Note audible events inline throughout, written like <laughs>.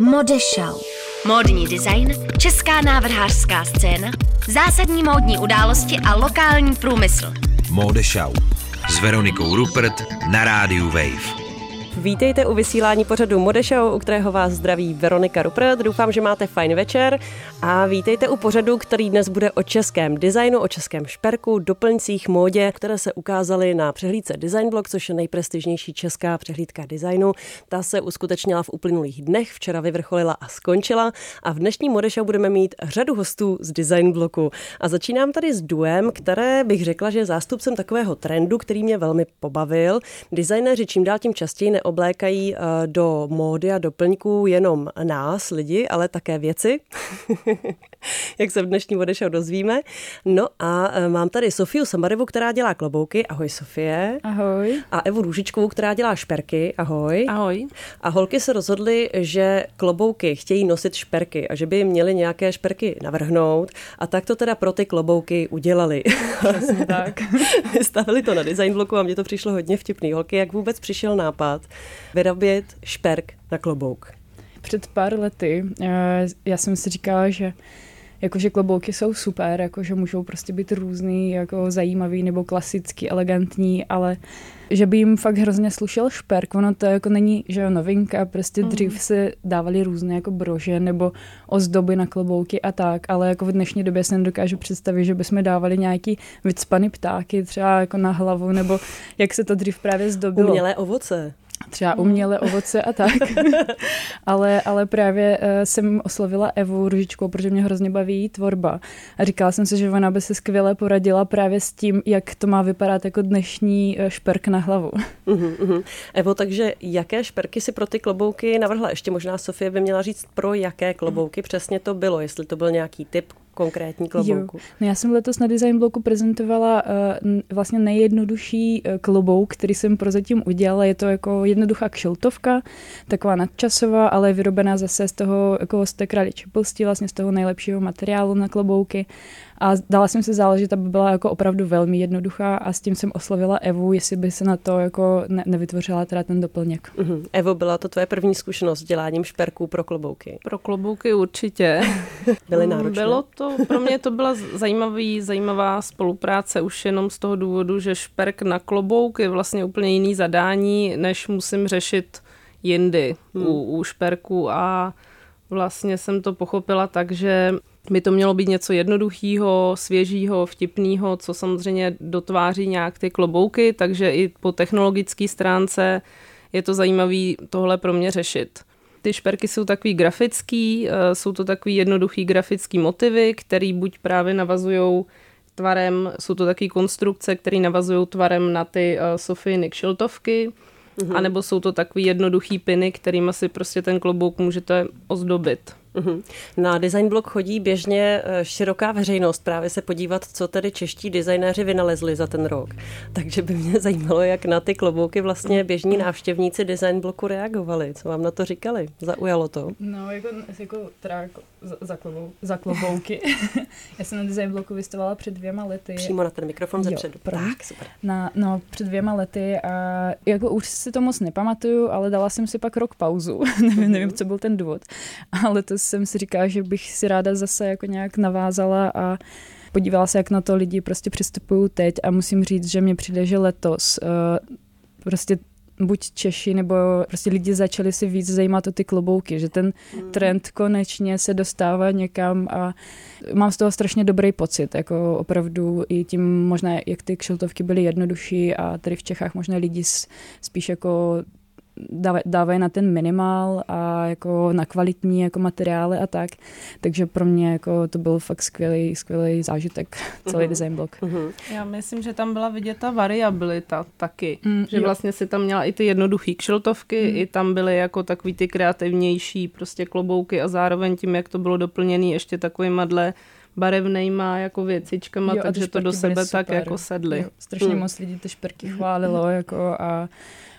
Modešau. Módní design, česká návrhářská scéna, zásadní módní události a lokální průmysl. Modešau s Veronikou Rupert na rádiu Wave. Vítejte u vysílání pořadu Modešau, u kterého vás zdraví Veronika Rupert. Doufám, že máte fajn večer a vítejte u pořadu, který dnes bude o českém designu, o českém šperku, doplňcích, módě, které se ukázaly na přehlídce Design Blog, což je nejprestižnější česká přehlídka designu. Ta se uskutečnila v uplynulých dnech, včera vyvrcholila a skončila a v dnešní Modešau budeme mít řadu hostů z Design Bloku. A začínám tady s duem, které bych řekla, že je zástupcem takového trendu, který mě velmi pobavil. Designéři čím dál tím častěji neoblékají eh, do módy a doplňků jenom nás, lidi, ale také věci, <laughs> jak se v dnešní Vodešou dozvíme. No a eh, mám tady Sofiu Samarevu, která dělá klobouky. Ahoj Sofie. Ahoj. A Evu Růžičkovou, která dělá šperky. Ahoj. Ahoj. A holky se rozhodly, že klobouky chtějí nosit šperky a že by jim měly nějaké šperky navrhnout. A tak to teda pro ty klobouky udělali. Přesně tak. <laughs> Stavili to na design bloku a mně to přišlo hodně vtipný. Holky, jak vůbec přišel nápad vyrobit šperk na klobouk? Před pár lety eh, já jsem si říkala, že jakože klobouky jsou super, jakože můžou prostě být různý, jako zajímavý nebo klasický, elegantní, ale že by jim fakt hrozně slušel šperk, ono to jako není, že jo, novinka, prostě mm. dřív se dávali různé jako brože nebo ozdoby na klobouky a tak, ale jako v dnešní době se nedokážu představit, že bychom dávali nějaký vycpaný ptáky třeba jako na hlavu, nebo jak se to dřív právě zdobilo. Umělé ovoce třeba hmm. umělé ovoce a tak. <laughs> ale, ale právě uh, jsem oslovila Evu Ružičkou, protože mě hrozně baví tvorba. A říkala jsem si, že ona by se skvěle poradila právě s tím, jak to má vypadat jako dnešní uh, šperk na hlavu. Uh-huh, <laughs> uh-huh. Evo, takže jaké šperky si pro ty klobouky navrhla? Ještě možná Sofie by měla říct, pro jaké klobouky přesně to bylo, jestli to byl nějaký typ konkrétní klobouku? Jo. No já jsem letos na Design Bloku prezentovala uh, vlastně nejjednodušší uh, klobouk, který jsem prozatím udělala. Je to jako jednoduchá kšeltovka, taková nadčasová, ale vyrobená zase z toho jako z té králičí plsti, vlastně z toho nejlepšího materiálu na klobouky. A dala jsem si záležet, aby byla jako opravdu velmi jednoduchá a s tím jsem oslovila Evu, jestli by se na to jako ne- nevytvořila teda ten doplněk. Uh-huh. Evo, byla to tvoje první zkušenost s děláním šperků pro klobouky? Pro klobouky určitě. <laughs> Byly náročné? Bylo to, pro mě to byla zajímavý, zajímavá spolupráce už jenom z toho důvodu, že šperk na klobouk je vlastně úplně jiný zadání, než musím řešit jindy hmm. u, u šperku a vlastně jsem to pochopila tak, že by to mělo být něco jednoduchého, svěžího, vtipného, co samozřejmě dotváří nějak ty klobouky, takže i po technologické stránce je to zajímavé tohle pro mě řešit. Ty šperky jsou takový grafický, eh, jsou to takový jednoduchý grafický motivy, který buď právě navazují tvarem, jsou to taky konstrukce, které navazují tvarem na ty uh, Sofiny kšiltovky, mm-hmm. anebo jsou to takový jednoduchý piny, kterými si prostě ten klobouk můžete ozdobit. Mhm. Na Design Blog chodí běžně eh, široká veřejnost právě se podívat, co tedy čeští designéři vynalezli za ten rok. Takže by mě <laughs> zajímalo, jak na ty klobouky vlastně běžní návštěvníci Design Bloku reagovali. Co vám na to říkali? Zaujalo to? No, jako, jako, teda jako za, za, klobou, za klobouky. <laughs> Já jsem na Design Bloku vystovala před dvěma lety. Přímo na ten mikrofon ze předu. Tak, super. Na, no, před dvěma lety a jako už si to moc nepamatuju, ale dala jsem si pak rok pauzu. <laughs> nevím, nevím, co byl ten důvod. Ale to jsem si říkala, že bych si ráda zase jako nějak navázala a podívala se, jak na to lidi prostě přistupují teď a musím říct, že mě přijde, že letos uh, prostě buď Češi nebo prostě lidi začali si víc zajímat o ty klobouky, že ten hmm. trend konečně se dostává někam a mám z toho strašně dobrý pocit, jako opravdu i tím možná, jak ty kšiltovky byly jednodušší a tady v Čechách možná lidi spíš jako dávají na ten minimál a jako na kvalitní jako materiály a tak. Takže pro mě jako to byl fakt skvělý, skvělý zážitek, <laughs> celý uh-huh. design blog. Uh-huh. Já myslím, že tam byla vidět ta variabilita taky. Mm, že jo. vlastně si tam měla i ty jednoduché kšiltovky, mm. i tam byly jako takový ty kreativnější prostě klobouky a zároveň tím, jak to bylo doplněné ještě takovýma dle barevnejma jako věcičkama, jo, takže to do sebe super. tak jako sedly. Jo, strašně mm. moc lidí ty šperky chválilo jako a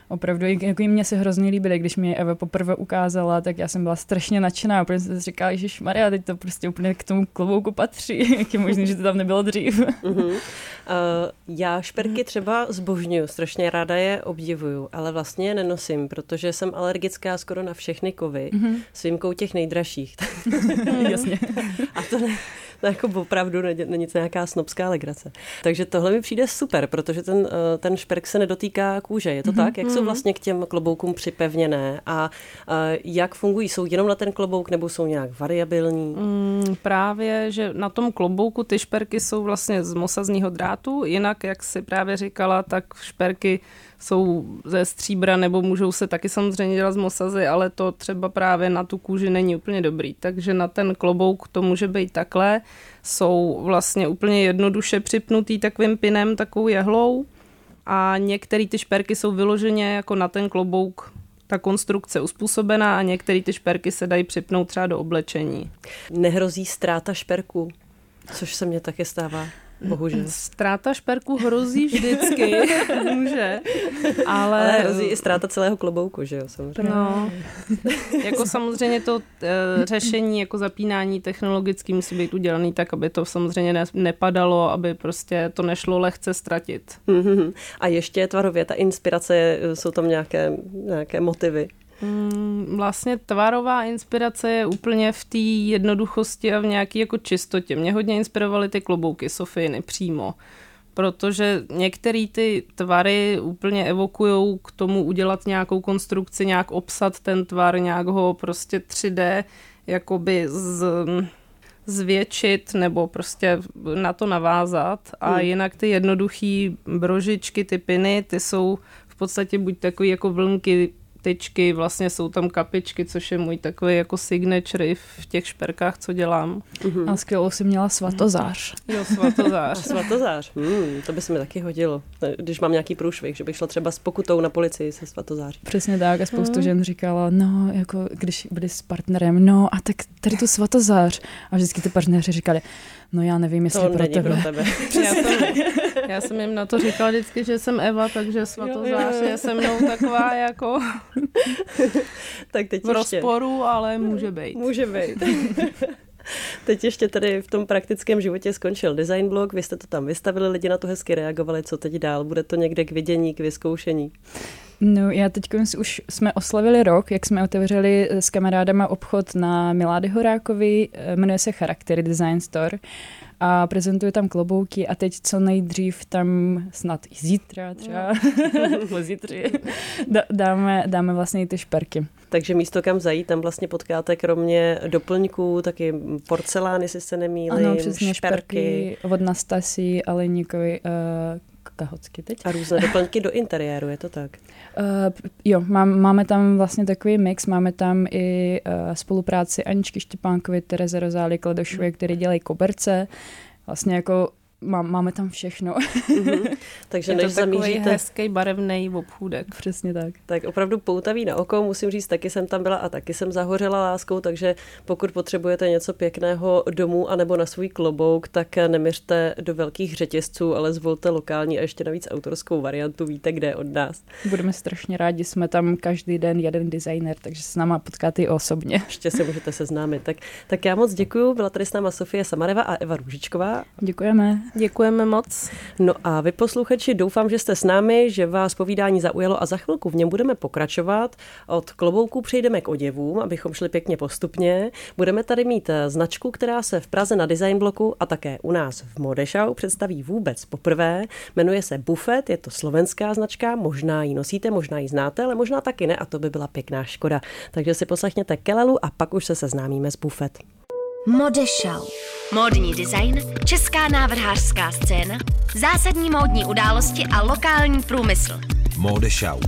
opravdu, jako mě se hrozně líbily, když mě Eva poprvé ukázala, tak já jsem byla strašně nadšená, protože jsem si říkala, že Maria, teď to prostě úplně k tomu klobouku patří, <laughs> jak je možné, že to tam nebylo dřív. Uh-huh. Uh, já šperky třeba zbožňuju, strašně ráda je obdivuju, ale vlastně je nenosím, protože jsem alergická skoro na všechny kovy, uh-huh. s výjimkou těch nejdražších. <laughs> Jasně. A to ne, to <laughs> jako opravdu není, není nějaká snobská legrace. Takže tohle mi přijde super, protože ten, eh, ten šperk se nedotýká kůže. Je to mm-hmm. tak? Jak jsou mhm. vlastně k těm kloboukům připevněné a, a jak fungují? Jsou jenom na ten klobouk nebo jsou nějak variabilní? Mm, právě, že na tom klobouku ty šperky jsou vlastně z mosazního drátu, jinak, jak si právě říkala, tak šperky jsou ze stříbra nebo můžou se taky samozřejmě dělat z mosazy, ale to třeba právě na tu kůži není úplně dobrý. Takže na ten klobouk to může být takhle. Jsou vlastně úplně jednoduše připnutý takovým pinem, takovou jehlou a některé ty šperky jsou vyloženě jako na ten klobouk ta konstrukce uspůsobená a některé ty šperky se dají připnout třeba do oblečení. Nehrozí ztráta šperků, což se mně také stává. Bohužel. Ztráta šperku hrozí vždycky, <laughs> může, ale... ale hrozí i ztráta celého klobouku, že jo, samozřejmě. No, <laughs> jako samozřejmě to e, řešení, jako zapínání technologicky musí být udělaný tak, aby to samozřejmě ne, nepadalo, aby prostě to nešlo lehce ztratit. Mm-hmm. A ještě tvarově, ta inspirace, jsou tam nějaké, nějaké motivy? Mm, vlastně tvarová inspirace je úplně v té jednoduchosti a v nějaké jako čistotě. Mě hodně inspirovaly ty klobouky Sofiny přímo, protože některé ty tvary úplně evokují k tomu udělat nějakou konstrukci, nějak obsat ten tvar, nějak ho prostě 3D jakoby z, zvětšit nebo prostě na to navázat a hmm. jinak ty jednoduché brožičky, ty piny, ty jsou v podstatě buď takový jako vlnky tyčky, vlastně jsou tam kapičky, což je můj takový jako signature v těch šperkách, co dělám. Mm-hmm. A skvělou si měla svatozář. Jo, svatozář. <laughs> svatozář, hmm, to by se mi taky hodilo, když mám nějaký průšvih, že bych šla třeba s pokutou na policii se svatozáří. Přesně tak a spoustu mm. žen říkala, no, jako když byli s partnerem, no a tak tady tu svatozář. A vždycky ty partneři říkali, no já nevím, jestli to pro tebe. pro tebe. <laughs> já, jsem, já jsem jim na to říkala vždycky, že jsem Eva, takže svatozář je se mnou taková jako <laughs> tak teď v rozporu, ale může být. Může být. <laughs> Teď ještě tady v tom praktickém životě skončil design blog, vy jste to tam vystavili, lidi na to hezky reagovali, co teď dál? Bude to někde k vidění, k vyzkoušení? No, já teď už jsme oslavili rok, jak jsme otevřeli s kamarádama obchod na Milády Horákovi, eh, jmenuje se Charaktery Design Store a prezentuje tam klobouky a teď co nejdřív tam snad i zítra třeba, no. <laughs> zítři, dáme, dáme vlastně i ty šperky. Takže místo kam zajít, tam vlastně potkáte kromě doplňků taky porcelány, jestli se nemýlím, ano, přesně, šperky. šperky od Nastasí, Aleníkovi, uh, kahocky teď. A různé doplňky do interiéru, je to tak? Uh, jo, mám, máme tam vlastně takový mix, máme tam i uh, spolupráci Aničky Štěpánkovi, Tereze Rozály, Kledošové, který dělají koberce. Vlastně jako má, máme tam všechno. Mm-hmm. Takže <laughs> je než to zamíříte... hezký barevný obchůdek. Přesně tak. Tak opravdu poutavý na oko, musím říct, taky jsem tam byla a taky jsem zahořela láskou, takže pokud potřebujete něco pěkného domů anebo na svůj klobouk, tak neměřte do velkých řetězců, ale zvolte lokální a ještě navíc autorskou variantu, víte, kde od nás. Budeme strašně rádi, jsme tam každý den jeden designer, takže s náma potkáte i osobně. <laughs> Ještě se můžete seznámit. Tak, tak já moc děkuji, byla tady s náma Sofie Samareva a Eva Růžičková. Děkujeme. Děkujeme moc. No a vy posluchači, doufám, že jste s námi, že vás povídání zaujalo a za chvilku v něm budeme pokračovat. Od klobouku přejdeme k oděvům, abychom šli pěkně postupně. Budeme tady mít eh, značku, která se v Praze na design bloku a také u nás v Modešau představí vůbec poprvé. Jmenuje se Buffet, je to slovenská značka, možná ji nosíte, možná ji znáte, ale možná taky ne a to by byla pěkná škoda. Takže si poslechněte Kelelu a pak už se seznámíme s Buffet. Modešau. Módní design, česká návrhářská scéna, zásadní módní události a lokální průmysl. Modešau.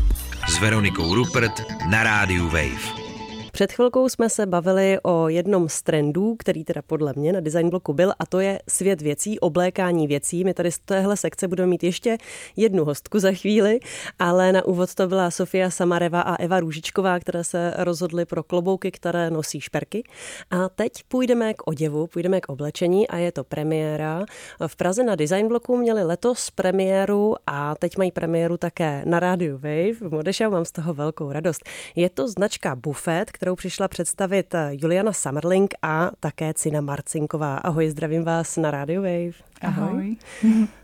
S Veronikou Rupert na rádiu Wave. Před chvilkou jsme se bavili o jednom z trendů, který teda podle mě na design bloku byl, a to je svět věcí, oblékání věcí. My tady z téhle sekce budeme mít ještě jednu hostku za chvíli, ale na úvod to byla Sofia Samareva a Eva Růžičková, které se rozhodly pro klobouky, které nosí šperky. A teď půjdeme k oděvu, půjdeme k oblečení a je to premiéra. V Praze na design bloku měli letos premiéru a teď mají premiéru také na rádiu Wave. V Modešau mám z toho velkou radost. Je to značka Buffet, kterou přišla představit Juliana Summerling a také Cina Marcinková. Ahoj, zdravím vás na rádiu Wave. Ahoj.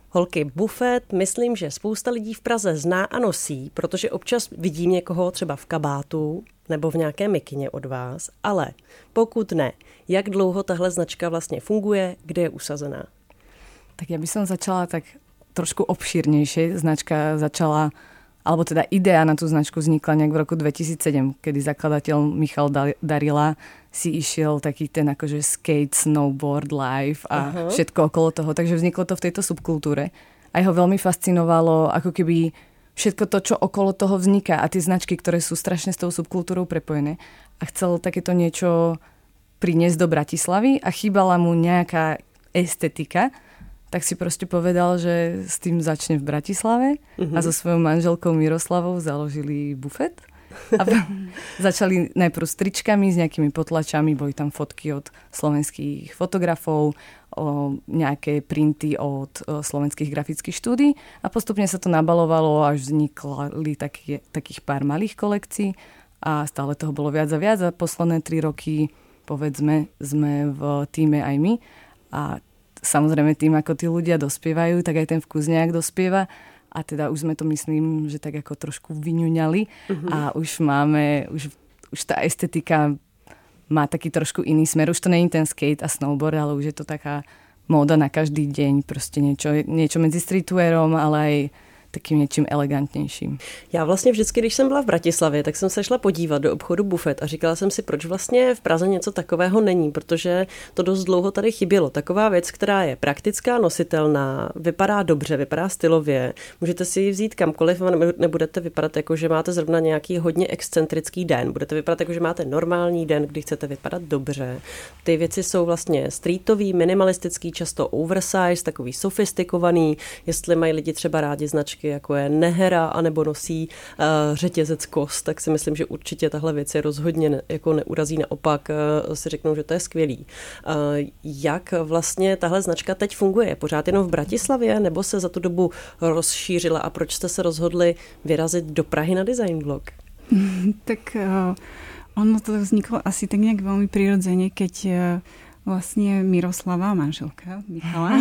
Holky, bufet, myslím, že spousta lidí v Praze zná a nosí, protože občas vidím někoho třeba v kabátu nebo v nějaké mikině od vás, ale pokud ne, jak dlouho tahle značka vlastně funguje, kde je usazená? Tak ja by som začala tak trošku obšírnejšie. Značka začala, alebo teda idea na tú značku vznikla nejak v roku 2007, kedy zakladateľ Michal Darila si išiel taký ten akože skate, snowboard, life a uh-huh. všetko okolo toho. Takže vzniklo to v tejto subkultúre. A jeho veľmi fascinovalo ako keby všetko to, čo okolo toho vzniká a tie značky, ktoré sú strašne s tou subkultúrou prepojené. A chcel takéto niečo priniesť do Bratislavy a chýbala mu nejaká estetika, tak si proste povedal, že s tým začne v Bratislave a so svojou manželkou Miroslavou založili bufet. A <laughs> začali najprv s tričkami, s nejakými potlačami, boli tam fotky od slovenských fotografov, o nejaké printy od slovenských grafických štúdí a postupne sa to nabalovalo, až vznikli taký, takých pár malých kolekcií a stále toho bolo viac a viac a posledné tri roky povedzme sme v týme aj my a samozrejme tým, ako tí ľudia dospievajú, tak aj ten vkus nejak dospieva a teda už sme to myslím, že tak ako trošku vyňuňali uh-huh. a už máme, už, už tá estetika má taký trošku iný smer. Už to není ten skate a snowboard, ale už je to taká móda na každý deň, proste niečo, niečo medzi streetwearom, ale aj takým něčím elegantnějším. Já vlastně vždycky, když jsem byla v Bratislavě, tak jsem se šla podívat do obchodu Buffet a říkala jsem si, proč vlastně v Praze něco takového není, protože to dost dlouho tady chybělo. Taková věc, která je praktická, nositelná, vypadá dobře, vypadá stylově, můžete si ji vzít kamkoliv a nebudete vypadat jako, že máte zrovna nějaký hodně excentrický den. Budete vypadat jako, že máte normální den, kdy chcete vypadat dobře. Ty věci jsou vlastně streetový, minimalistický, často oversize, takový sofistikovaný. Jestli mají lidi třeba rádi značky značky, jako je Nehera, anebo nosí uh, řetězec kost, tak si myslím, že určitě tahle věc je rozhodně ne, jako neurazí, naopak uh, si řeknou, že to je skvělý. Uh, jak vlastně tahle značka teď funguje? Pořád jenom v Bratislavě, nebo se za tu dobu rozšířila a proč jste se rozhodli vyrazit do Prahy na design blog? <laughs> tak uh, ono to vzniklo asi tak nejak veľmi prirodzene, keď uh, vlastne Miroslava, manželka Michala,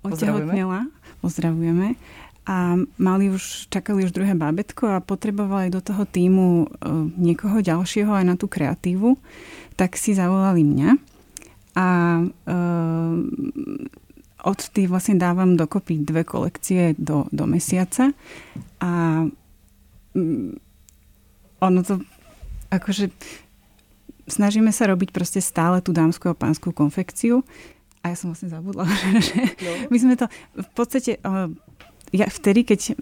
otehotnela. <laughs> Pozdravujeme a mali už, čakali už druhé bábetko a potrebovali do toho týmu e, niekoho ďalšieho aj na tú kreatívu, tak si zavolali mňa. A uh, odtedy vlastne dávam dokopy dve kolekcie do, do mesiaca. A um, ono to akože snažíme sa robiť proste stále tú dámskú a pánsku konfekciu. A ja som vlastne zabudla, <laughs> že no. my sme to v podstate uh, ja vtedy, keď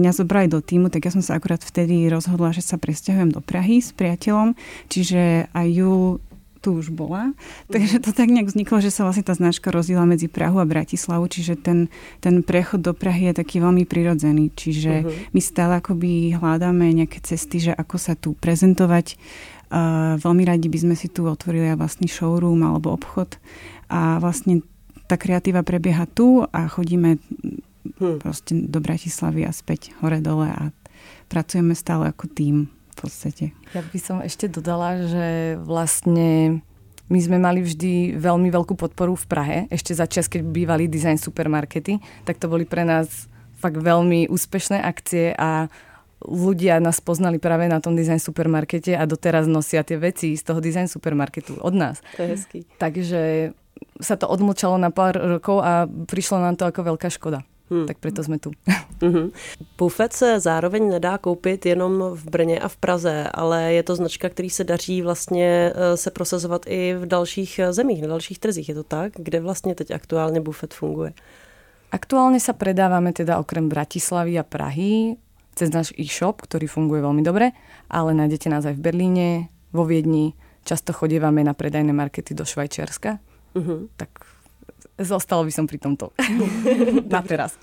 mňa zobrali do týmu, tak ja som sa akurát vtedy rozhodla, že sa presťahujem do Prahy s priateľom, čiže aj ju tu už bola. Takže to tak nejak vzniklo, že sa vlastne tá značka rozdiela medzi Prahu a Bratislavu, čiže ten, ten prechod do Prahy je taký veľmi prirodzený. Čiže uh-huh. my stále akoby hľadáme nejaké cesty, že ako sa tu prezentovať. Uh, veľmi radi by sme si tu otvorili aj vlastný showroom alebo obchod a vlastne tá kreatíva prebieha tu a chodíme hmm. proste do Bratislavy a späť hore-dole a pracujeme stále ako tým v podstate. Ja by som ešte dodala, že vlastne my sme mali vždy veľmi veľkú podporu v Prahe. Ešte za čas, keď bývali design supermarkety, tak to boli pre nás fakt veľmi úspešné akcie a ľudia nás poznali práve na tom design supermarkete a doteraz nosia tie veci z toho design supermarketu od nás. To je hezký. Takže sa to odmlčalo na pár rokov a prišlo nám to ako veľká škoda. Hmm. Tak proto jsme tu. Mm-hmm. Buffet se zároveň nedá koupit jenom v Brně a v Praze, ale je to značka, který se daří vlastně eh, se prosazovat i v dalších eh, zemích, na dalších trzích. Je to tak? Kde vlastně teď aktuálně Buffet funguje? Aktuálne sa predávame teda okrem Bratislavy a Prahy cez náš e-shop, ktorý funguje veľmi dobre, ale nájdete nás aj v Berlíne, v vo Viedni často chodívame na predajné markety do Švajčiarska, uh-huh. tak zostala by som pri tomto. <laughs> na teraz.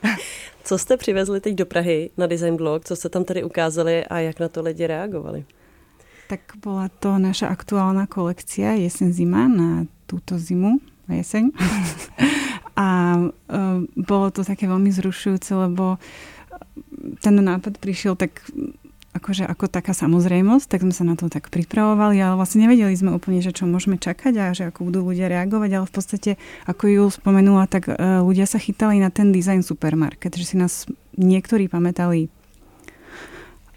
Co jste přivezli teď do Prahy na Design Blog? Co jste tam tady ukázali a jak na to lidi reagovali? Tak bola to naša aktuálna kolekcia Jesen zima na túto zimu <laughs> a jeseň. a uh, bolo to také veľmi zrušujúce, lebo ten nápad prišiel tak akože ako taká samozrejmosť, tak sme sa na to tak pripravovali, ale vlastne nevedeli sme úplne, že čo môžeme čakať a že ako budú ľudia reagovať, ale v podstate, ako ju spomenula, tak uh, ľudia sa chytali na ten design supermarket, že si nás niektorí pamätali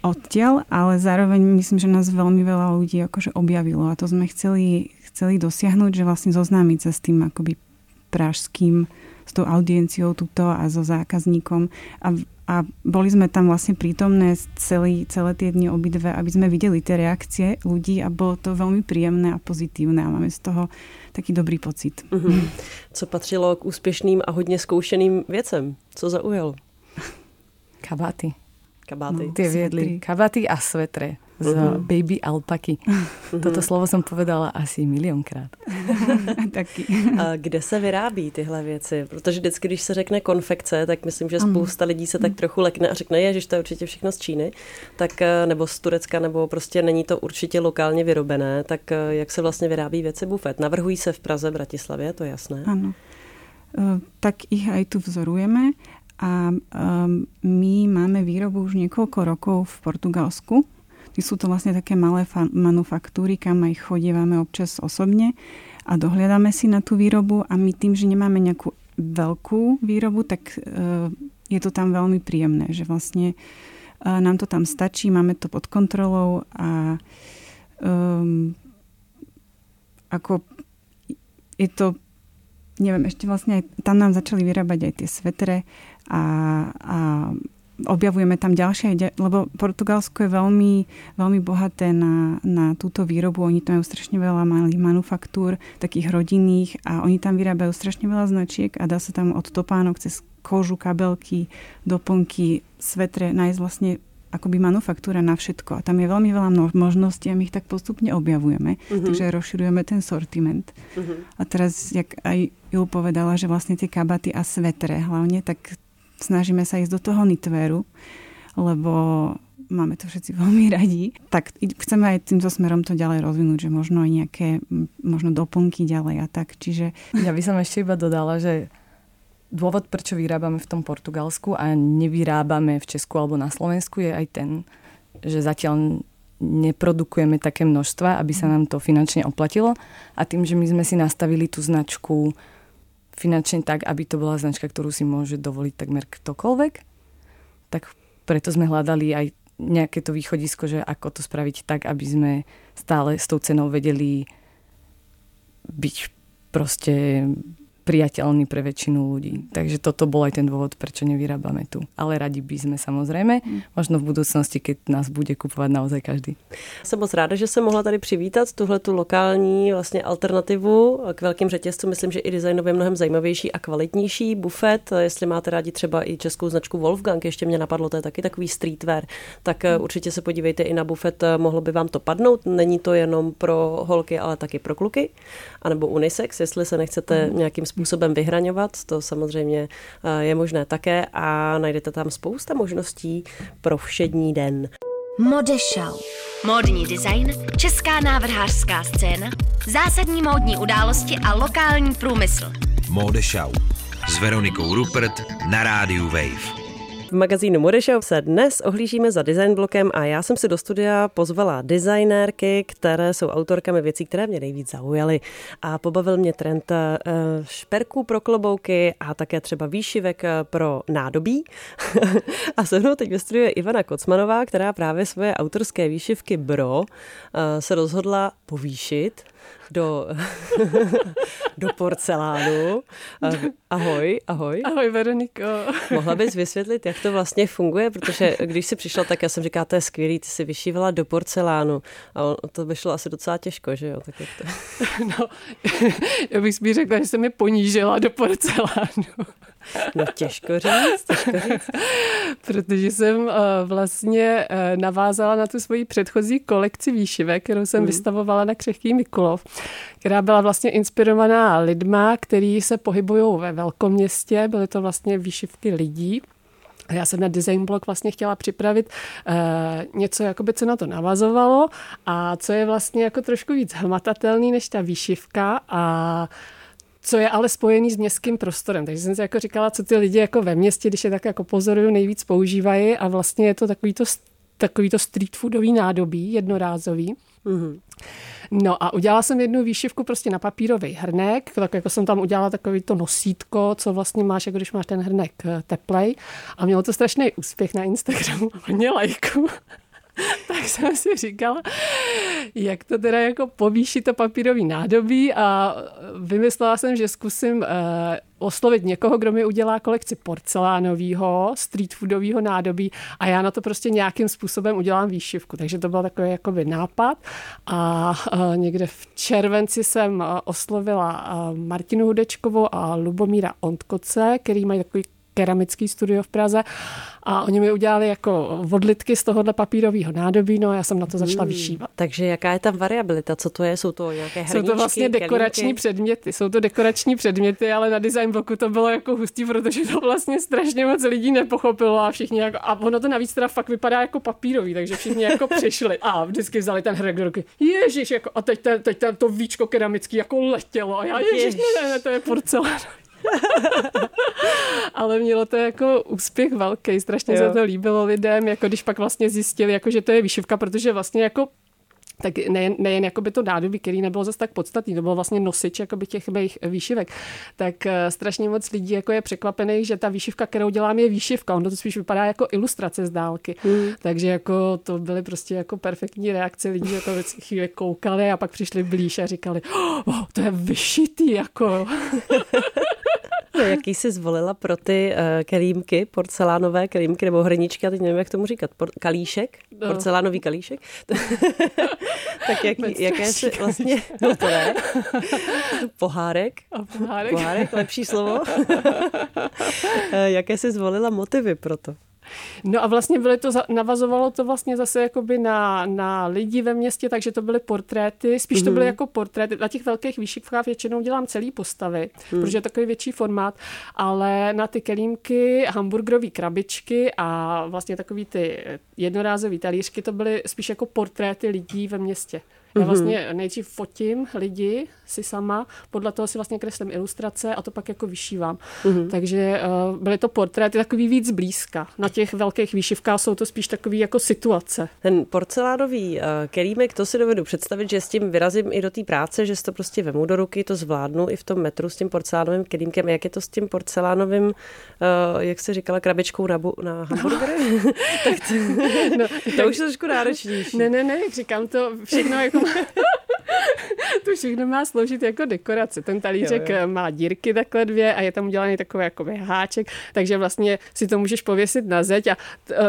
odtiaľ, ale zároveň myslím, že nás veľmi veľa ľudí akože objavilo a to sme chceli, chceli dosiahnuť, že vlastne zoznámiť sa s tým akoby pražským, tou audienciou tuto a so zákazníkom a a boli sme tam vlastne prítomné celý, celé tie dni obidve, aby sme videli tie reakcie ľudí a bolo to veľmi príjemné a pozitívne a máme z toho taký dobrý pocit. Mm-hmm. Co patřilo k úspěšným a hodně zkoušeným věcem? Co zaujalo? Kabáty. Kabáty. No, tie viedli kabaty a svetre z uh-huh. baby alpaky. Uh-huh. Toto slovo jsem povedala asi milionkrát. <laughs> Taky. A kde se vyrábí tyhle věci? Protože vždycky, když se řekne konfekce, tak myslím, že spousta lidí se tak trochu lekne a řekne, že to je určitě všechno z Číny, tak, eh, nebo z Turecka, nebo prostě není to určitě lokálně vyrobené, tak eh, jak se vlastně vyrábí věci bufet? Navrhují se v Praze, Bratislavě, to je jasné. Ano. Eh, tak ich aj tu vzorujeme a my máme výrobu už niekoľko rokov v Portugalsku. Sú to vlastne také malé manufaktúry, kam aj chodívame občas osobne a dohliadame si na tú výrobu a my tým, že nemáme nejakú veľkú výrobu, tak uh, je to tam veľmi príjemné, že vlastne uh, nám to tam stačí, máme to pod kontrolou a um, ako je to neviem, ešte vlastne aj tam nám začali vyrábať aj tie svetre a, a objavujeme tam ďalšie, lebo Portugalsko je veľmi, veľmi bohaté na, na túto výrobu. Oni tam majú strašne veľa malých manufaktúr, takých rodinných a oni tam vyrábajú strašne veľa značiek a dá sa tam od topánok cez kožu, kabelky, doplnky, svetre nájsť vlastne akoby manufaktúra na všetko. A tam je veľmi veľa možností a my ich tak postupne objavujeme. Uh-huh. Takže rozširujeme ten sortiment. Uh-huh. A teraz, jak aj Jul povedala, že vlastne tie kabaty a svetre hlavne, tak snažíme sa ísť do toho nitveru, lebo máme to všetci <laughs> veľmi radi. Tak chceme aj týmto smerom to ďalej rozvinúť, že možno aj nejaké možno doplnky ďalej a tak. Čiže... Ja by som ešte iba dodala, že dôvod, prečo vyrábame v tom Portugalsku a nevyrábame v Česku alebo na Slovensku je aj ten, že zatiaľ neprodukujeme také množstva, aby sa nám to finančne oplatilo a tým, že my sme si nastavili tú značku finančne tak, aby to bola značka, ktorú si môže dovoliť takmer ktokoľvek, tak preto sme hľadali aj nejaké to východisko, že ako to spraviť tak, aby sme stále s tou cenou vedeli byť proste priateľný pre väčšinu ľudí. Takže toto bol aj ten dôvod, prečo nevyrábame tu. Ale radi by sme samozrejme, možno v budúcnosti, keď nás bude kupovať naozaj každý. Jsem moc ráda, že jsem mohla tady přivítat tuhle tu lokální vlastně alternativu k velkým řetězcům. Myslím, že i designově mnohem zajímavější a kvalitnější bufet. Jestli máte rádi třeba i českou značku Wolfgang, ještě mě napadlo, to je taky takový streetwear, tak eh, určitě se podívejte i na bufet, eh, mohlo by vám to padnout. Není to jenom pro holky, ale taky pro kluky, anebo unisex, jestli se nechcete nějakým způsobem vyhraňovat, to samozřejmě eh, je možné také a najdete tam spousta možností pro všední den. Modešau. Módní design, česká návrhářská scéna, zásadní módní události a lokální průmysl. Modešau s Veronikou Rupert na rádiu Wave. V magazínu Modešov se dnes ohlížíme za design blokem a já jsem si do studia pozvala designérky, které jsou autorkami věcí, které mě nejvíc zaujaly. A pobavil mě trend eh, šperků pro klobouky a také třeba výšivek eh, pro nádobí. <laughs> a se mnou teď ve Ivana Kocmanová, která právě svoje autorské výšivky Bro eh, se rozhodla povýšit do, <laughs> do porcelánu. Ahoj, ahoj. Ahoj, Veroniko. Mohla bys vysvětlit, jak to vlastně funguje? Protože když jsi přišla, tak já jsem říkala, to je skvělý, ty jsi vyšívala do porcelánu. A to by šlo asi docela těžko, že jo? Tak jak to... <laughs> No, <laughs> já bych spíš řekla, že se mi ponížila do porcelánu. No těžko říct, těžko říct. Protože jsem uh, vlastně uh, navázala na tu svoji předchozí kolekci výšivek, kterou jsem hmm. vystavovala na Křehký Mikulov, která byla vlastně inspirovaná lidma, který se pohybují ve velkoměstě. Byly to vlastně výšivky lidí. Já jsem na design blog vlastně chtěla připravit uh, něco, jakoby, co na to navazovalo a co je vlastně jako trošku víc hmatatelný než ta výšivka a co je ale spojený s městským prostorem. Takže jsem si jako říkala, co ty lidi jako ve městě, když je tak jako pozoruju, nejvíc používají a vlastně je to takový to, takový to street foodový nádobí, jednorázový. Mm-hmm. No a udělala jsem jednu výšivku prostě na papírový hrnek, tak jako jsem tam udělala takový to nosítko, co vlastně máš, jako když máš ten hrnek eh, teplej. A mělo to strašný úspěch na Instagramu, hodně lajků. <laughs> tak jsem si říkala, jak to teda jako povýšit to papírový nádobí a vymyslela jsem, že zkusím uh, oslovit někoho, kdo mi udělá kolekci porcelánového, street foodového nádobí a já na to prostě nějakým způsobem udělám výšivku. Takže to byl takový jakoby nápad a uh, někde v červenci jsem uh, oslovila Martinu Hudečkovou a Lubomíra Ontkoce, který mají takový keramický studio v Praze a oni mi udělali jako vodlitky z tohohle papírového nádobí, no a já jsem na to začala hmm. vyšívat. Takže jaká je tam variabilita? Co to je? Jsou to nějaké hrníčky, Jsou to vlastně dekorační kelímky? předměty. Jsou to dekorační předměty, ale na design bloku to bylo jako hustý, protože to vlastně strašně moc lidí nepochopilo a všichni jako, a ono to navíc teda fakt vypadá jako papírový, takže všichni jako <laughs> přišli a vždycky vzali ten hrnek do ruky. Ježíš, jako, a teď, ten, teď ten, to víčko keramický jako letělo a já, ježíš, ne, ne, to je porcelán. <laughs> Ale mělo to jako úspěch velký, strašně jo. se to líbilo lidem, jako když pak vlastně zjistili, jako, že to je výšivka, protože vlastně jako tak nejen, nejen jakoby to nádobí, který nebylo zase tak podstatný, to bylo vlastně nosič jakoby těch mých výšivek, tak uh, strašně moc lidí jako je překvapených, že ta výšivka, kterou dělám, je výšivka. Ono to spíš vypadá jako ilustrace z dálky. Hmm. Takže jako to byly prostě jako perfektní reakce lidí, jako chvíli koukali a pak přišli blíž a říkali, oh, to je vyšitý, jako. <laughs> <laughs> Jaký jsi zvolila pro ty uh, kelímky, porcelánové kelímky nebo hrničky, já teď nevím, jak tomu říkat, por- kalíšek, no. porcelánový kalíšek. <laughs> tak jaký, jaké jsi vlastně, <laughs> no to ne, pohárek, A pohárek. pohárek, lepší slovo. Eh, jaké jsi zvolila motivy pro to? No a vlastně byly to, navazovalo to vlastně zase jakoby na, na lidi ve městě, takže to byly portréty, spíš mm-hmm. to byly mhm. jako portréty. Na těch velkých výšivkách většinou dělám celý postavy, mm. protože je takový větší formát, ale na ty kelímky, hamburgerové krabičky a vlastně takový ty jednorázové talířky, to byly spíš jako portréty lidí ve městě. Já mhm. vlastně nejdřív fotím lidi si sama, podle toho si vlastně kreslím ilustrace a to pak jako vyšívám. Mm-hmm. Takže uh, byly to portréty takový víc blízka. Na těch velkých výšivkách jsou to spíš takový jako situace. Ten porcelánový uh, kelímek, to si dovedu představit, že s tím vyrazím i do té práce, že si to prostě vemu do ruky, to zvládnu i v tom metru s tím porcelánovým kelímkem. Jak je to s tím porcelánovým, uh, jak se říkala, krabičkou na, bu- na hamburgery? No. <laughs> tak to, <laughs> no, to už je trošku náročnější. Ne, ne, ne, říkám to všechno jako <laughs> to všechno má sloužit jako dekorace. Ten talířek jo, jo. má dírky takhle dvě a je tam udělaný takový jako háček, takže vlastně si to můžeš pověsit na zeď a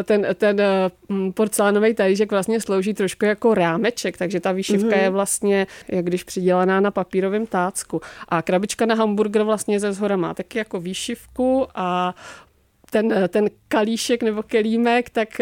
ten, ten mm, porcelánový talířek vlastně slouží trošku jako rámeček, takže ta výšivka mm-hmm. je vlastně, jak když přidělaná na papírovém tácku. A krabička na hamburger vlastně ze zhora má taky jako výšivku a ten, ten kalíšek nebo kelímek, tak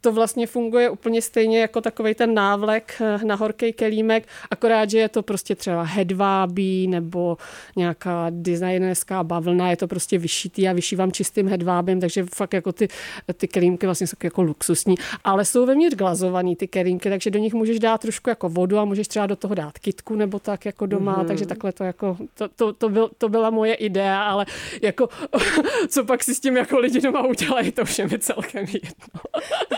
to vlastně funguje úplně stejně jako takový ten návlek eh, na horký kelímek, akorát, že je to prostě třeba hedvábí nebo nějaká designerská bavlna, je to prostě vyšitý a vyšívám čistým hedvábem, takže fakt jako ty, ty kelímky vlastně jsou jako luxusní, ale jsou vevnitř glazovaný ty kelímky, takže do nich můžeš dát trošku jako vodu a můžeš třeba do toho dát kitku nebo tak jako doma, mm-hmm. takže takhle to jako, to, to, to, byl, to byla moje idea, ale jako <laughs> co pak si s tím jako lidi doma udělají, to všem je celkem jedno.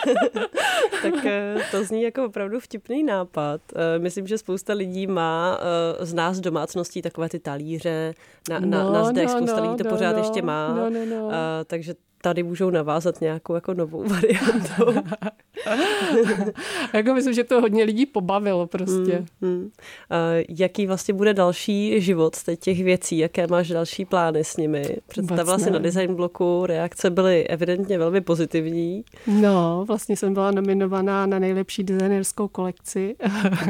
<laughs> <laughs> tak eh, to zní jako opravdu vtipný nápad. Eh, myslím, že spousta lidí má eh, z nás domácností takové ty talíře na, na, no, na zdech. No, spousta no, lidí to no, pořád no, ještě má. No, no, no. Takže tady můžou navázat nějakou jako novou <laughs> variantu. <laughs> <laughs> jako myslím, že to hodně lidí pobavilo prostě. Hmm, hmm. jaký vlastně bude další život z těch věcí? Jaké máš další plány s nimi? Představila si na design bloku, reakce byly evidentně velmi pozitivní. No, vlastně jsem byla nominovaná na nejlepší designerskou kolekci.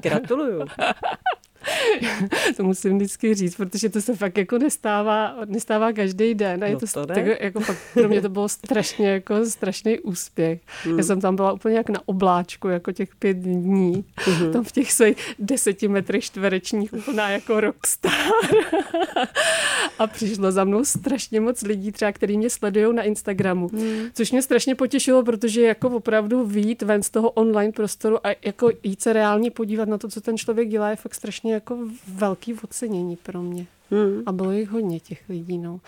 Gratuluju. <laughs> <laughs> to musím vždycky říct, protože to se fakt jako nestává, nestává každý den. A je No to, to ne. tak, jako fakt, pro mě to bylo strašně jako strašný úspěch. Hmm. Já jsem tam byla úplně jak na obláčku, jako těch pět dní. Hmm. Tam v těch svých deseti metrech čtverečních úplná jako rockstar. <laughs> a přišlo za mnou strašně moc lidí, třeba, který mě sledují na Instagramu, hmm. což mě strašně potěšilo, protože jako opravdu výjít ven z toho online prostoru a jako jít se reálně podívat na to, co ten člověk dělá, je fakt strašně jako velký ocenění pro mě. Hmm. A bylo jich hodně těch lidí, no.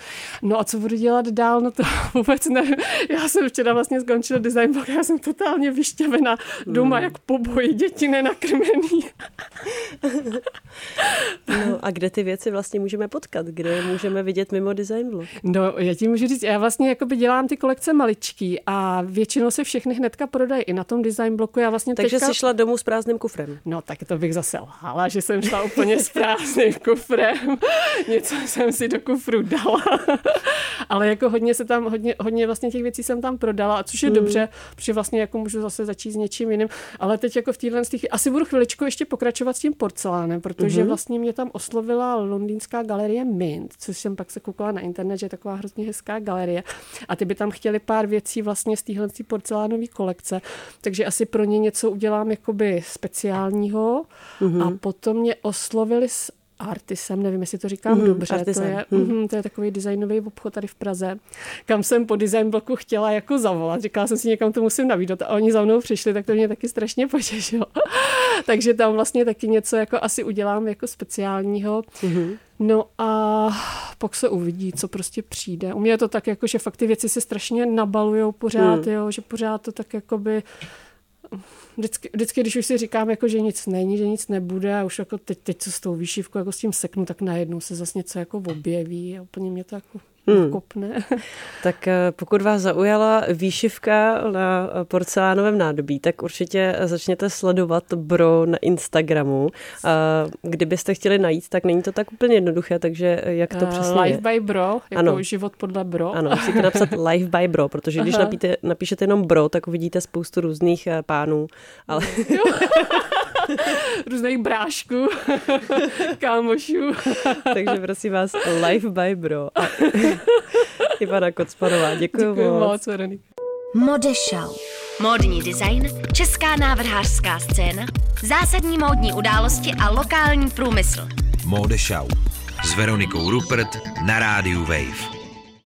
No a co budu dělat dál, no to <laughs> vůbec nevím. Já jsem včera vlastně skončila design blog, já jsem totálně vyšťavená doma, hmm. jak po boji, děti nenakrmený. <laughs> no a kde ty věci vlastně můžeme potkat? Kde je můžeme vidět mimo design blog? No, já ti můžu říct, já vlastně jakoby dělám ty kolekce maličký a většinou se všechny hnedka prodají i na tom design bloku. Já vlastně Takže teďka... jsi šla domů s prázdným kufrem. No, tak to bych zase lhala, že jsem šla úplně s prázdným kufrem. <laughs> Něco jsem si do kufru dala. <laughs> Ale jako hodně se tam, hodně, hodně vlastně těch věcí jsem tam prodala, a což je hmm. dobře, protože vlastně jako můžu zase začít s něčím jiným. Ale teď jako v téhle těch, asi budu chviličku ještě pokračovat s tím porcelánem, protože hmm. vlastně mě tam oslovila londýnská galerie Mint, což jsem pak se koukala na internet, že je taková hrozně hezká galerie. A ty by tam chtěli pár věcí vlastně z téhle porcelánové kolekce. Takže asi pro ně něco udělám jakoby speciálního. Hmm. A potom mě oslovili s Artisem, nevím, jestli to říkám mm, dobře, Artisem. to je, mm. to je takový designový obchod tady v Praze, kam jsem po design bloku chtěla jako zavolat. Říkala jsem si, někam to musím navídat a oni za mnou přišli, tak to mě taky strašně potěšilo. <laughs> Takže tam vlastně taky něco jako asi udělám jako speciálního. Mm. No a pak se uvidí, co prostě přijde. U mě je to tak, jako, že fakt ty věci se strašně nabalujou pořád, mm. jo, že pořád to tak jakoby vždycky, vždycky, když už si říkám, jako, že nic není, že nic nebude a už jako teď, teď co s tou výšivkou jako s tím seknu, tak najednou se zase něco jako objeví a úplně mě to jako hmm. kopne. <laughs> Tak pokud vás zaujala výšivka na porcelánovém nádobí, tak určitě začněte sledovat Bro na Instagramu. Kdybyste chtěli najít, tak není to tak úplně jednoduché, takže jak to přesně Life by Bro, jako ano. život podle Bro. Ano, musíte napsat <laughs> Life by Bro, protože když napíte, napíšete jenom Bro, tak uvidíte spoustu různých pánů. Ale... <laughs> <laughs> různých brášků, <laughs> kámošů. <laughs> Takže prosím vás, Life by Bro. A Ivana Kocmanová, děkuji, děkuji moc. moc Veronika. Modešau. Módní design, česká návrhářská scéna, zásadní módní události a lokální průmysl. Modešau s Veronikou Rupert na rádiu Wave.